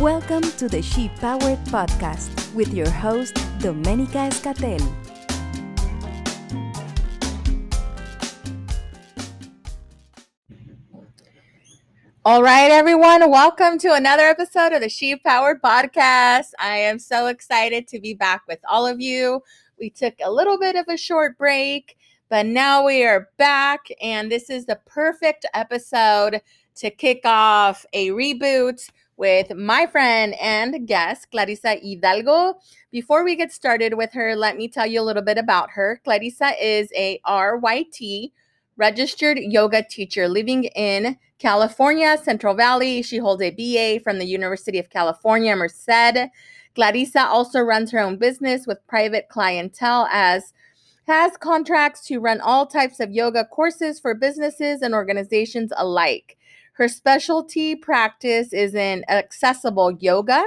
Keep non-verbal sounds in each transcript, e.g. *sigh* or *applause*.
Welcome to the She Powered Podcast with your host, Domenica Escatel. All right, everyone, welcome to another episode of the She Powered Podcast. I am so excited to be back with all of you. We took a little bit of a short break, but now we are back, and this is the perfect episode to kick off a reboot with my friend and guest, Clarissa Hidalgo. Before we get started with her, let me tell you a little bit about her. Clarissa is a RYT registered yoga teacher living in California, Central Valley. She holds a BA from the University of California, Merced. Clarissa also runs her own business with private clientele as has contracts to run all types of yoga courses for businesses and organizations alike. Her specialty practice is in accessible yoga,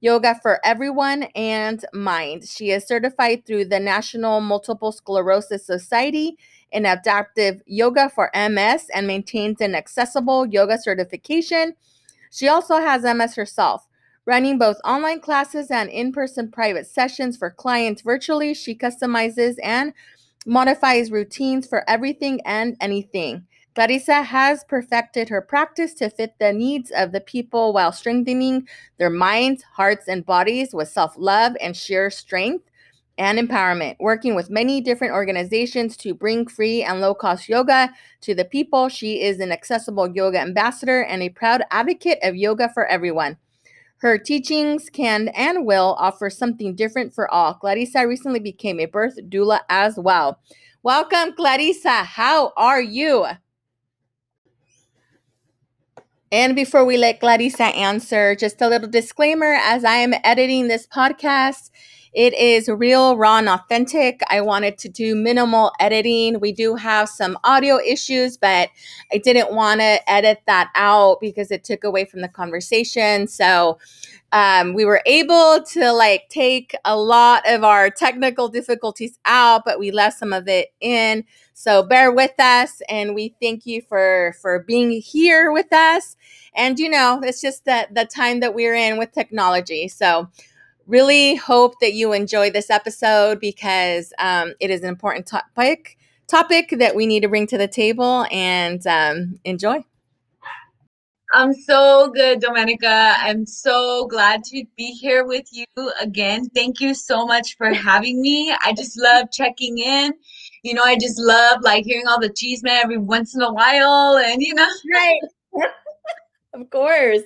yoga for everyone and mind. She is certified through the National Multiple Sclerosis Society in adaptive yoga for MS and maintains an accessible yoga certification. She also has MS herself. Running both online classes and in person private sessions for clients virtually, she customizes and modifies routines for everything and anything. Clarissa has perfected her practice to fit the needs of the people while strengthening their minds, hearts, and bodies with self love and sheer strength and empowerment, working with many different organizations to bring free and low cost yoga to the people. She is an accessible yoga ambassador and a proud advocate of yoga for everyone. Her teachings can and will offer something different for all. Clarissa recently became a birth doula as well. Welcome, Clarissa. How are you? And before we let Clarissa answer, just a little disclaimer as I am editing this podcast, it is real, raw, and authentic. I wanted to do minimal editing. We do have some audio issues, but I didn't want to edit that out because it took away from the conversation. So um, we were able to like take a lot of our technical difficulties out, but we left some of it in. So bear with us, and we thank you for for being here with us. And you know, it's just that the time that we're in with technology. So really hope that you enjoy this episode because um, it is an important topic topic that we need to bring to the table and um, enjoy. I'm so good, Domenica. I'm so glad to be here with you again. Thank you so much for having me. I just love checking in. You know, I just love like hearing all the chisme every once in a while, and you know, right? *laughs* of course.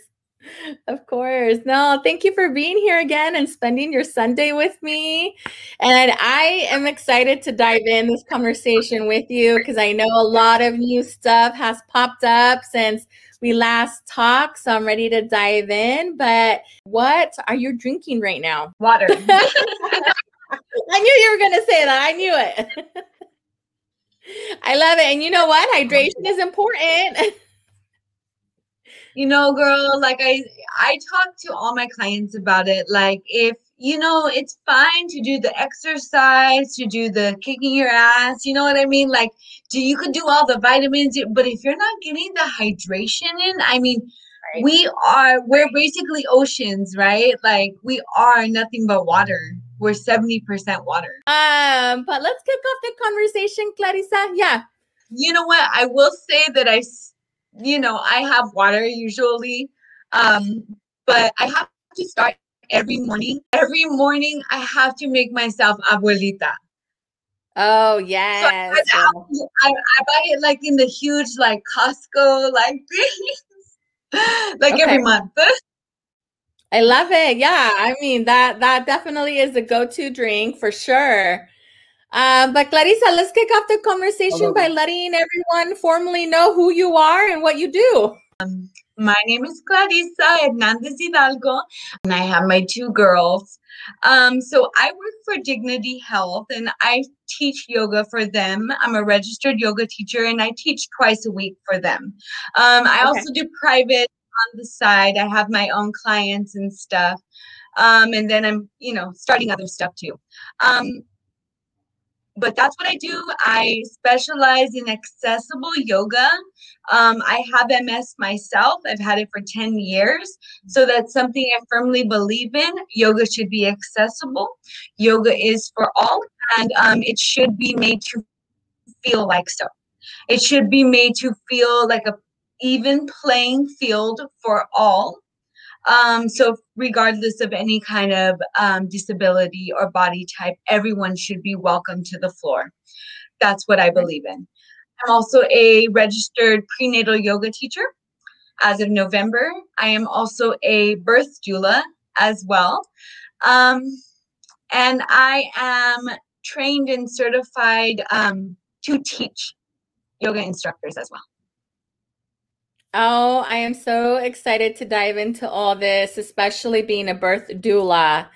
Of course. No, thank you for being here again and spending your Sunday with me. And I am excited to dive in this conversation with you because I know a lot of new stuff has popped up since we last talked. So I'm ready to dive in. But what are you drinking right now? Water. *laughs* I knew you were going to say that. I knew it. *laughs* I love it. And you know what? Hydration is important. *laughs* you know girl like i i talk to all my clients about it like if you know it's fine to do the exercise to do the kicking your ass you know what i mean? Like do you could do all the vitamins but if you're not getting the hydration in i mean right. we are we're basically oceans right? Like we are nothing but water. We're 70% water. Um but let's kick off the conversation clarissa. Yeah. You know what? I will say that i you know, I have water usually, um, but I have to start every morning. Every morning, I have to make myself abuelita. Oh yes. So I, I, I, buy it like in the huge like Costco *laughs* like like okay. every month. I love it. Yeah, I mean that that definitely is a go-to drink for sure. Um, but Clarissa, let's kick off the conversation Hello. by letting everyone formally know who you are and what you do. Um, my name is Clarissa Hernandez Hidalgo, and I have my two girls. Um, so I work for Dignity Health, and I teach yoga for them. I'm a registered yoga teacher, and I teach twice a week for them. Um, I okay. also do private on the side. I have my own clients and stuff. Um, and then I'm, you know, starting other stuff too. Um, but that's what I do. I specialize in accessible yoga. Um, I have MS myself. I've had it for 10 years. So that's something I firmly believe in. Yoga should be accessible. Yoga is for all, and um, it should be made to feel like so. It should be made to feel like a even playing field for all. Um, so regardless of any kind of um, disability or body type, everyone should be welcome to the floor. That's what I believe in. I'm also a registered prenatal yoga teacher as of November. I am also a birth doula as well. Um, and I am trained and certified um, to teach yoga instructors as well. Oh, I am so excited to dive into all this, especially being a birth doula.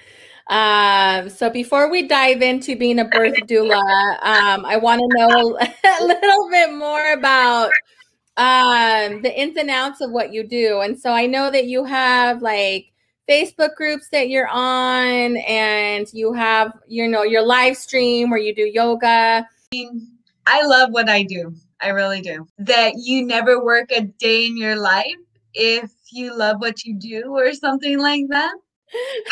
Um, so before we dive into being a birth doula, um, I want to know *laughs* a little bit more about um, the ins and outs of what you do. And so I know that you have like Facebook groups that you're on, and you have you know your live stream where you do yoga. I love what I do. I really do. That you never work a day in your life if you love what you do or something like that.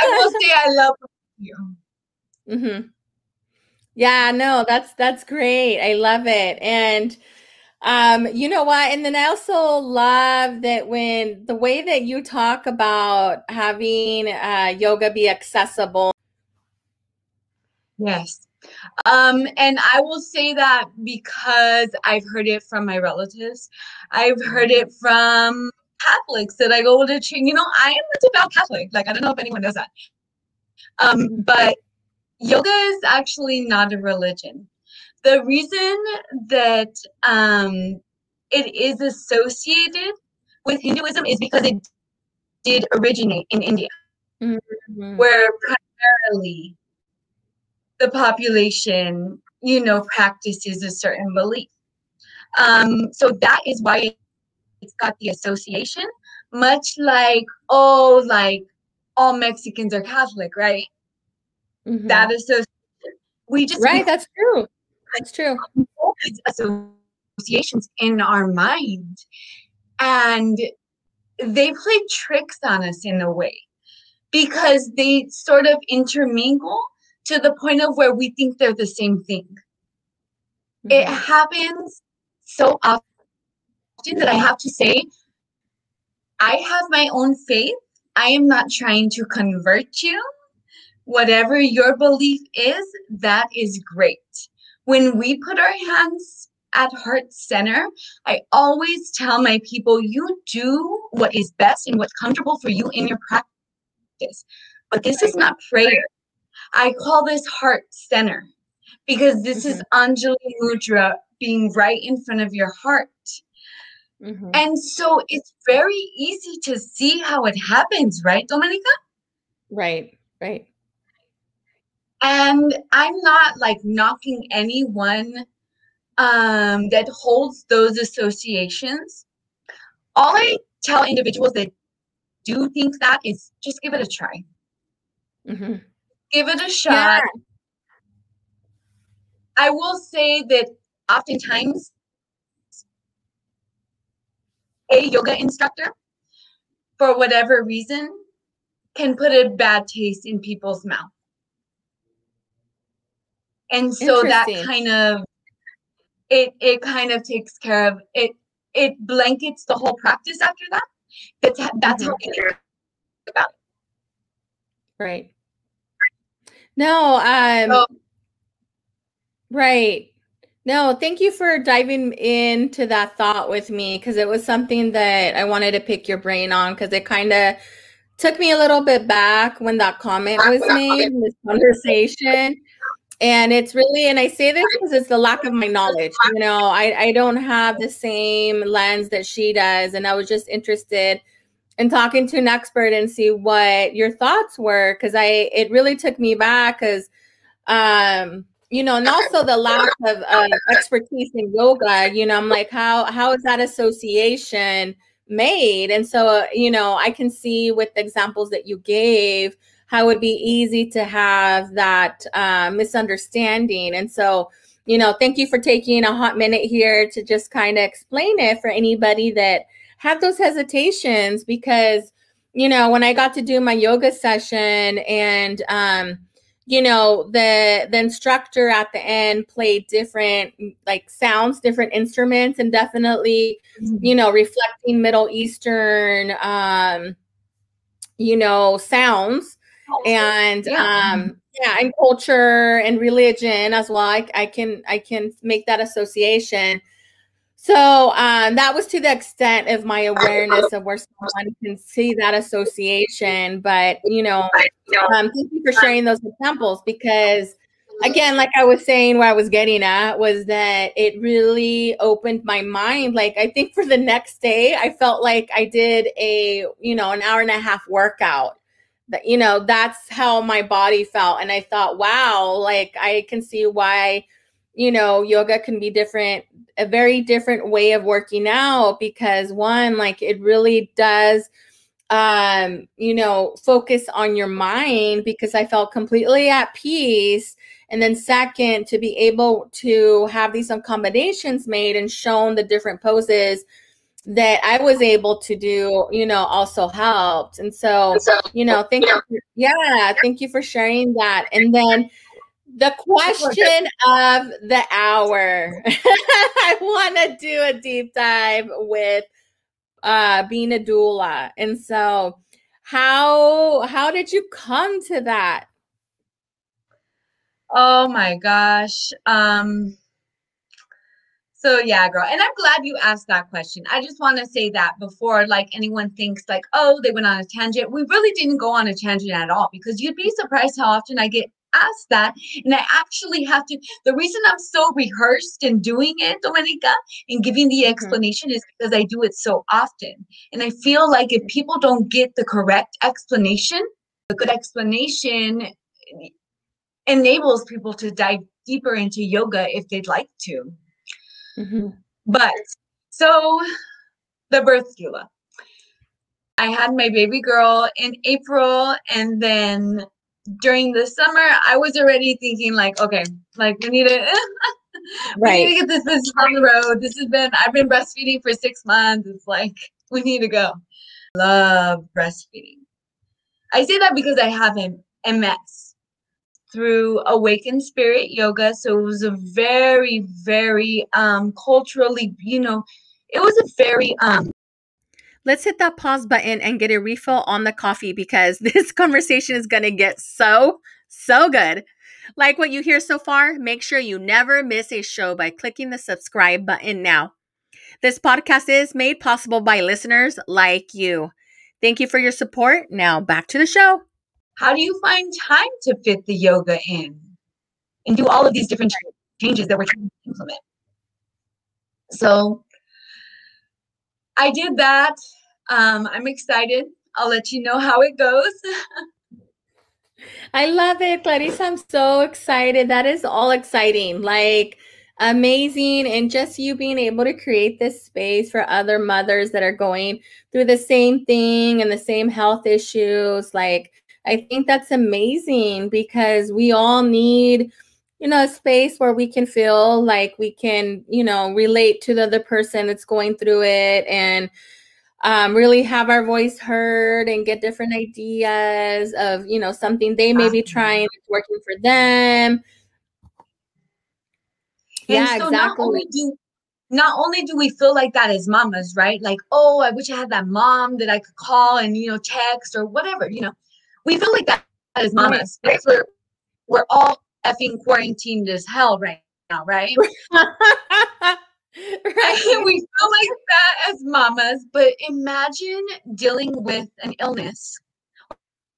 I will *laughs* say I love you. Mm-hmm. Yeah, no, that's that's great. I love it. And um, you know what? And then I also love that when the way that you talk about having uh, yoga be accessible. Yes. Um, and I will say that because I've heard it from my relatives, I've heard it from Catholics that I go to church. You know, I am a devout Catholic. Like, I don't know if anyone knows that. Um, but yoga is actually not a religion. The reason that um, it is associated with Hinduism is because it did originate in India, mm-hmm. where primarily the population, you know, practices a certain belief. Um, so that is why it's got the association, much like, oh, like all Mexicans are Catholic, right? Mm-hmm. That association. We just right. That's true. That's true. Associations in our mind, and they play tricks on us in a way because they sort of intermingle to the point of where we think they're the same thing. Mm-hmm. It happens so often that I have to say, I have my own faith. I am not trying to convert you. Whatever your belief is, that is great. When we put our hands at heart center, I always tell my people, you do what is best and what's comfortable for you in your practice. But this is not prayer. I call this heart center because this mm-hmm. is Anjali Mudra being right in front of your heart. Mm-hmm. And so it's very easy to see how it happens, right, Domenica? Right, right. And I'm not like knocking anyone um, that holds those associations. All I tell individuals that do think that is just give it a try. Mm-hmm give it a shot. Yeah. I will say that oftentimes a yoga instructor, for whatever reason, can put a bad taste in people's mouth. And so that kind of it it kind of takes care of it it blankets the whole practice after that. That's that's mm-hmm. how we hear about it. Right. No, um, oh. right. No, thank you for diving into that thought with me because it was something that I wanted to pick your brain on because it kind of took me a little bit back when that comment was made in this conversation. And it's really, and I say this because it's the lack of my knowledge. You know, I, I don't have the same lens that she does. And I was just interested and talking to an expert and see what your thoughts were because I it really took me back because um you know and also the lack of uh, expertise in yoga you know I'm like how how is that association made and so you know I can see with the examples that you gave how it would be easy to have that uh, misunderstanding. And so, you know, thank you for taking a hot minute here to just kind of explain it for anybody that have those hesitations because, you know, when I got to do my yoga session and, um, you know the the instructor at the end played different like sounds different instruments and definitely mm-hmm. you know reflecting middle eastern um you know sounds and yeah. um yeah and culture and religion as well I, I can i can make that association so um, that was to the extent of my awareness of where someone can see that association. But you know, um, thank you for sharing those examples because, again, like I was saying, what I was getting at was that it really opened my mind. Like I think for the next day, I felt like I did a you know an hour and a half workout. That you know that's how my body felt, and I thought, wow, like I can see why you know yoga can be different a very different way of working out because one like it really does um you know focus on your mind because i felt completely at peace. And then second to be able to have these accommodations made and shown the different poses that i was able to do you know also helped. And so you know thank you for, yeah thank you for sharing that. And then the *laughs* question of the hour. *laughs* I want to do a deep dive with uh, being a doula. And so how how did you come to that? Oh my gosh. Um so yeah, girl. And I'm glad you asked that question. I just want to say that before like anyone thinks like, "Oh, they went on a tangent." We really didn't go on a tangent at all because you'd be surprised how often I get ask that. And I actually have to, the reason I'm so rehearsed in doing it, Domenica, and giving the mm-hmm. explanation mm-hmm. is because I do it so often. And I feel like if people don't get the correct explanation, a good explanation enables people to dive deeper into yoga if they'd like to. Mm-hmm. But so the birth doula. I had my baby girl in April, and then during the summer, I was already thinking like, okay, like we need to, *laughs* we right. need to get this business on the road. This has been, I've been breastfeeding for six months. It's like we need to go. Love breastfeeding. I say that because I have an MS through Awaken Spirit Yoga. So it was a very, very um culturally, you know, it was a very um let's hit that pause button and get a refill on the coffee because *laughs* this conversation is going to get so, so good. Like what you hear so far, make sure you never miss a show by clicking the subscribe button now. This podcast is made possible by listeners like you. Thank you for your support. Now back to the show. How do you find time to fit the yoga in and do all of these different changes that we're trying to implement? So I did that. Um, I'm excited. I'll let you know how it goes. *laughs* I love it, Clarissa. I'm so excited. That is all exciting. Like, amazing. And just you being able to create this space for other mothers that are going through the same thing and the same health issues. Like, I think that's amazing because we all need you know, a space where we can feel like we can, you know, relate to the other person that's going through it and um, really have our voice heard and get different ideas of, you know, something they may be trying that's working for them. And yeah, so exactly. Not only, do, not only do we feel like that as mamas, right? Like, oh, I wish I had that mom that I could call and, you know, text or whatever, you know, we feel like that as mamas. We're, we're all effing quarantined as hell right now, right? *laughs* right. *laughs* we feel like that as mamas, but imagine dealing with an illness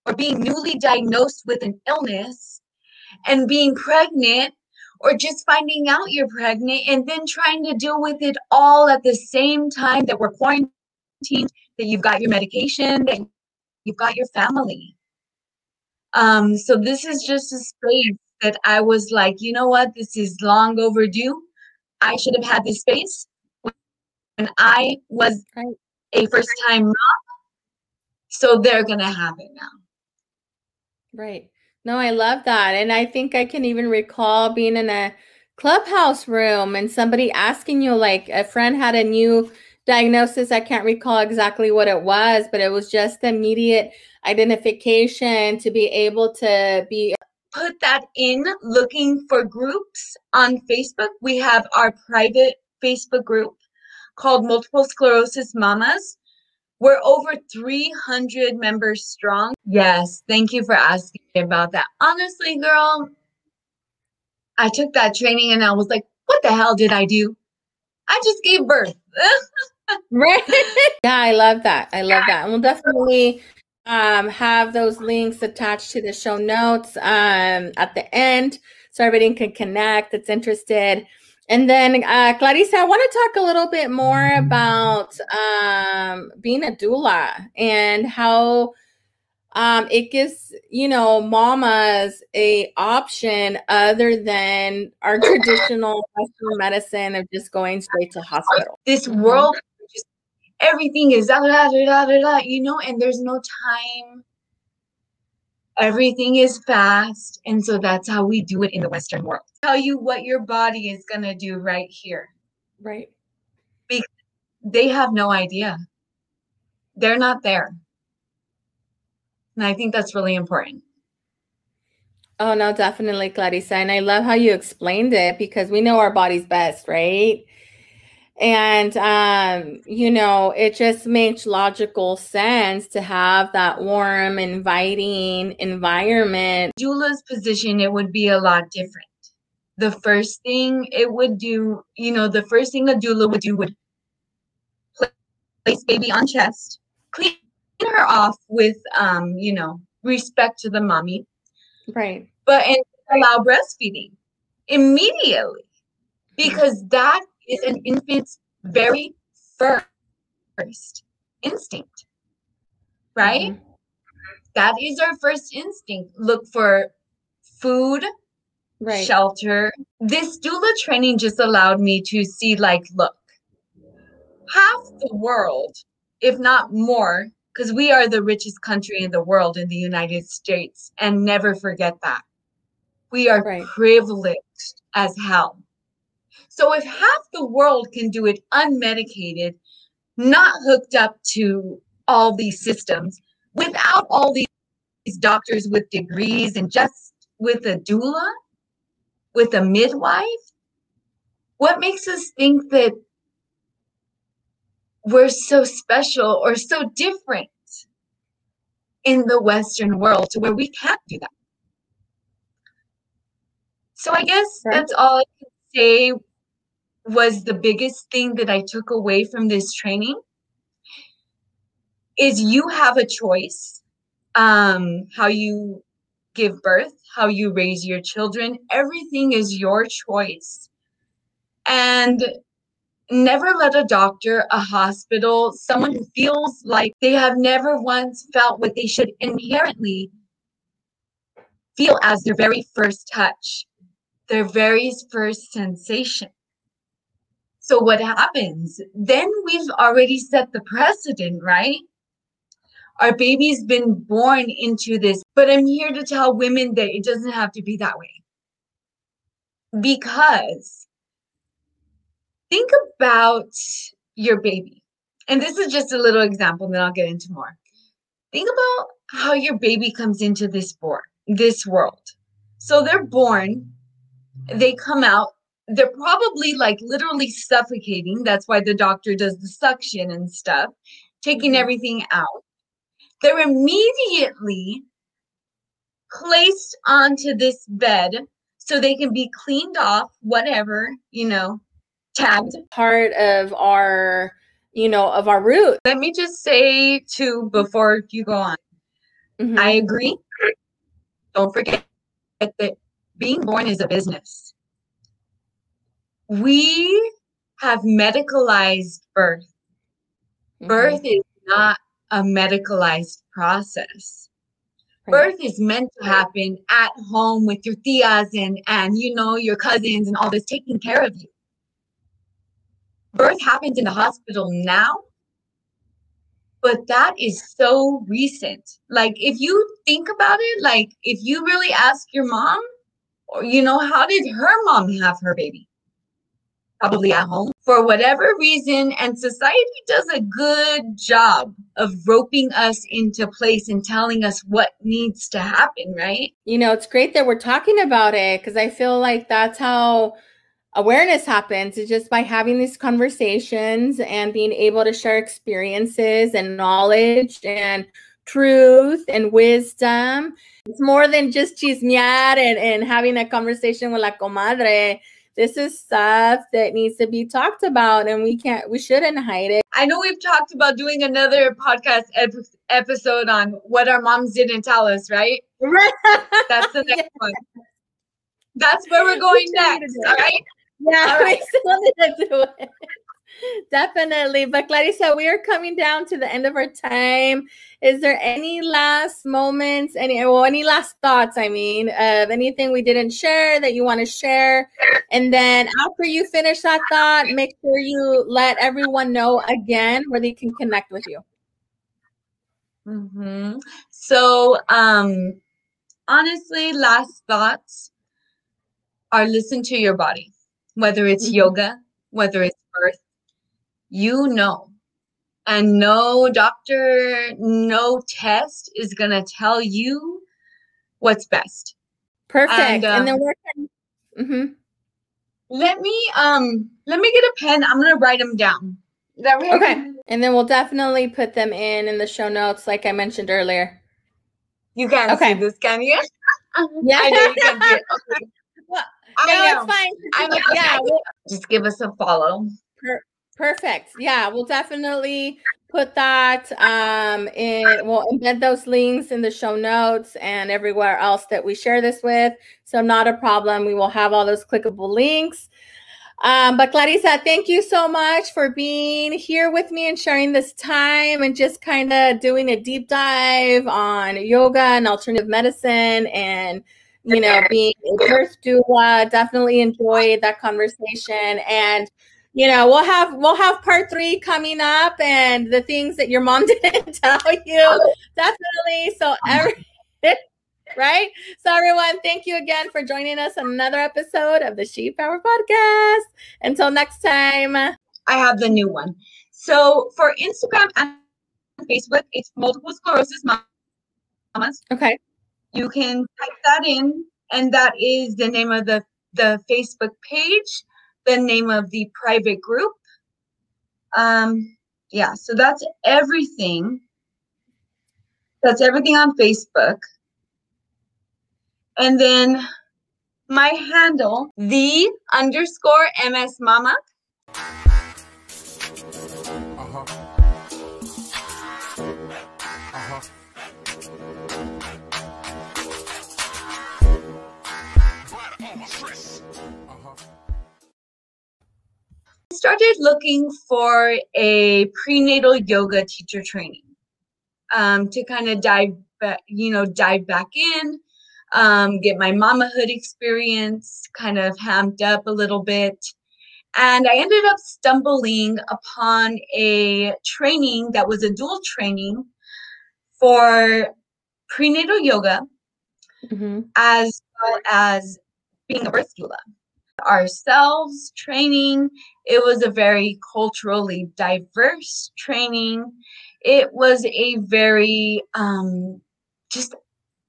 or being newly diagnosed with an illness and being pregnant or just finding out you're pregnant and then trying to deal with it all at the same time that we're quarantined, that you've got your medication, that you've got your family. Um, so this is just a space that I was like, you know what, this is long overdue. I should have had this space when I was a first time mom. So they're going to have it now. Right. No, I love that. And I think I can even recall being in a clubhouse room and somebody asking you, like, a friend had a new diagnosis. I can't recall exactly what it was, but it was just immediate identification to be able to be. Put that in looking for groups on Facebook. We have our private Facebook group called Multiple Sclerosis Mamas. We're over 300 members strong. Yes, thank you for asking me about that. Honestly, girl, I took that training and I was like, what the hell did I do? I just gave birth. *laughs* right. *laughs* yeah, I love that. I love that. And we'll definitely um, have those links attached to the show notes um, at the end so everybody can connect that's interested. And then, uh, Clarissa, I want to talk a little bit more about um, being a doula and how um, it gives you know mamas a option other than our *laughs* traditional Western medicine of just going straight to hospital. This world, everything is da da da da da you know, and there's no time. Everything is fast, and so that's how we do it in the Western world. Tell you what your body is gonna do right here. Right. Because they have no idea. They're not there. And I think that's really important. Oh, no, definitely, Clarissa. And I love how you explained it because we know our body's best, right? And, um, you know, it just makes logical sense to have that warm, inviting environment. Doula's position, it would be a lot different. The first thing it would do, you know, the first thing a doula would do would place baby on chest, clean her off with, um, you know, respect to the mommy. Right. But and allow breastfeeding immediately because that is an infant's very first instinct, right? Mm-hmm. That is our first instinct. Look for food, right. shelter. This doula training just allowed me to see, like, look, half the world, if not more, because we are the richest country in the world in the United States, and never forget that. We are right. privileged as hell. So if half the world can do it unmedicated, not hooked up to all these systems, without all these doctors with degrees and just with a doula, with a midwife, what makes us think that we're so special or so different in the Western world to where we can't do that? So I guess that's all I can say was the biggest thing that I took away from this training is you have a choice um, how you give birth, how you raise your children. Everything is your choice. And never let a doctor, a hospital, someone who feels like they have never once felt what they should inherently feel as their very first touch, their very first sensation. So what happens? Then we've already set the precedent, right? Our baby's been born into this, but I'm here to tell women that it doesn't have to be that way. Because think about your baby. And this is just a little example, and then I'll get into more. Think about how your baby comes into this board, this world. So they're born, they come out, they're probably like literally suffocating. That's why the doctor does the suction and stuff, taking mm-hmm. everything out. They're immediately placed onto this bed so they can be cleaned off, whatever, you know, tagged. Part of our, you know, of our root. Let me just say too before you go on. Mm-hmm. I agree. Don't forget that being born is a business we have medicalized birth. Mm-hmm. Birth is not a medicalized process. Right. Birth is meant to happen at home with your tias and, and you know your cousins and all this taking care of you. Birth happens in the hospital now, but that is so recent. Like if you think about it, like if you really ask your mom, you know, how did her mom have her baby? Probably at home for whatever reason, and society does a good job of roping us into place and telling us what needs to happen, right? You know, it's great that we're talking about it because I feel like that's how awareness happens is just by having these conversations and being able to share experiences and knowledge and truth and wisdom. It's more than just chismear and, and having a conversation with la comadre. This is stuff that needs to be talked about and we can't, we shouldn't hide it. I know we've talked about doing another podcast ep- episode on what our moms didn't tell us, right? *laughs* That's the next one. That's where we're going next. All right. Yeah, All *laughs* right. we still need to do it. Definitely. But Clarissa, we are coming down to the end of our time. Is there any last moments, any well, any last thoughts, I mean, of anything we didn't share that you want to share? And then after you finish that thought, make sure you let everyone know again where they can connect with you. Mm-hmm. So, um, honestly, last thoughts are listen to your body, whether it's Mhm. yoga, whether it's birth, you know. And no doctor, no test is going to tell you what's best. Perfect. And, And, then um, where can mhm. Let me um let me get a pen. I'm going to write them down. That Okay. And then we'll definitely put them in in the show notes, like I mentioned earlier. You can't Okay. see this, can you? *laughs* Yeah. I know you can see it. Okay. *laughs* Well, I no, it's fine. I know. Yeah, Just give us a follow. Perfect. Yeah, we'll definitely put that um in we'll embed those links in the show notes and everywhere else that we share this with. So not a problem. We will have all those clickable links. Um, but Clarissa, thank you so much for being here with me and sharing this time and just kind of doing a deep dive on yoga and alternative medicine and you know being a birth doula. Definitely enjoyed that conversation and you know we'll have we'll have part three coming up and the things that your mom *laughs* didn't tell you. Definitely. So every *laughs* right? So everyone thank you again for joining us on another episode of the she power podcast. Until next time. I have the new one. So for Instagram and Facebook, it's multiple sclerosis mamas. okay. You can type that in, and that is the name of the the Facebook page, the name of the private group. Um, yeah, so that's everything. That's everything on Facebook. And then my handle, the underscore MS Mama. Started looking for a prenatal yoga teacher training um, to kind of dive back, you know, dive back in, um, get my mamahood experience kind of hamped up a little bit. And I ended up stumbling upon a training that was a dual training for prenatal yoga hmm as well as being a birth doula. Ourselves training, it was a very culturally diverse training. It was a very um, just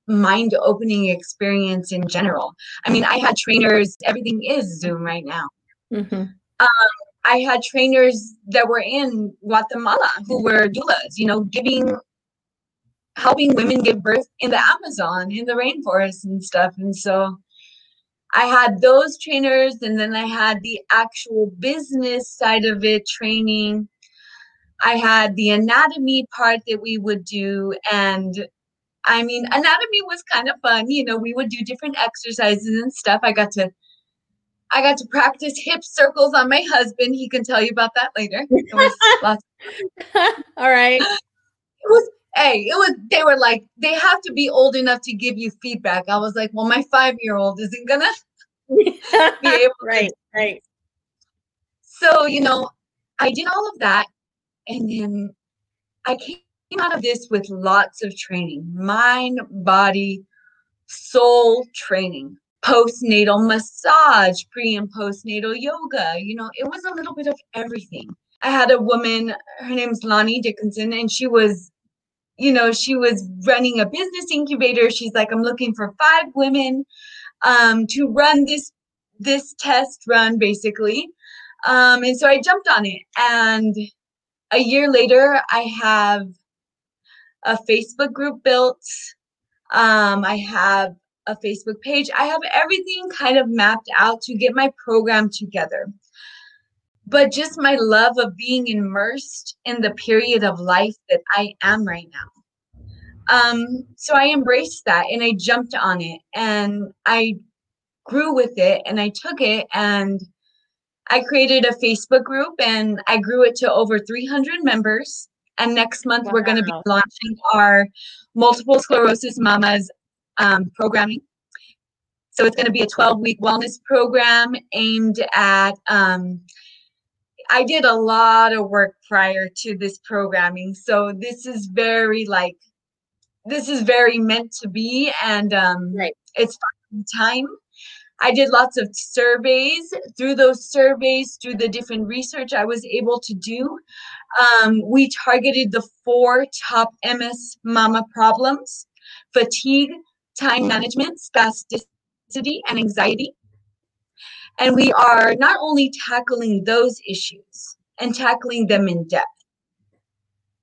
mind opening experience in general. I mean, I had trainers, everything is Zoom right now. hmm I had trainers that were in Guatemala who were doulas, you know, giving, helping women give birth in the Amazon, in the rainforest and stuff. And so I had those trainers, and then I had the actual business side of it training. I had the anatomy part that we would do. And I mean, anatomy was kind of fun. You know, we would do different exercises and stuff. I got to I got to practice hip circles on my husband. He can tell you about that later. It was *laughs* lots. all right It was hey, it was they were like, they have to be old enough to give you feedback. I was like, well, my five year old isn't gonna *laughs* be able to right right So, you know, I did all of that. And then I came came out of this with lots of training mind, body, soul training, postnatal massage, pre and postnatal yoga. You know, it was a little bit of everything. I had a woman, her name's Lonnie Dickinson, and she was, you know, she was running a business incubator. She's like, I'm looking for five women um, to run this this test run, basically. Um, and so I jumped on it. And a year later, I have a Facebook group built. Um, I have a Facebook page. I have everything kind of mapped out to get my program together. But just my love of being immersed in the period of life that I am right now. Um, so I embraced that and I jumped on it and I grew with it and I took it and I created a Facebook group and I grew it to over 300 members. And next month, wow. we're going to be launching our multiple sclerosis mamas um, programming. So it's going to be a 12 week wellness program aimed at. Um, I did a lot of work prior to this programming. So this is very like, this is very meant to be. And um, right. it's time I did lots of surveys. Through those surveys, through the different research I was able to do, um, we targeted the four top MS mama problems fatigue, time management, spasticity, and anxiety. And we are not only tackling those issues and tackling them in depth,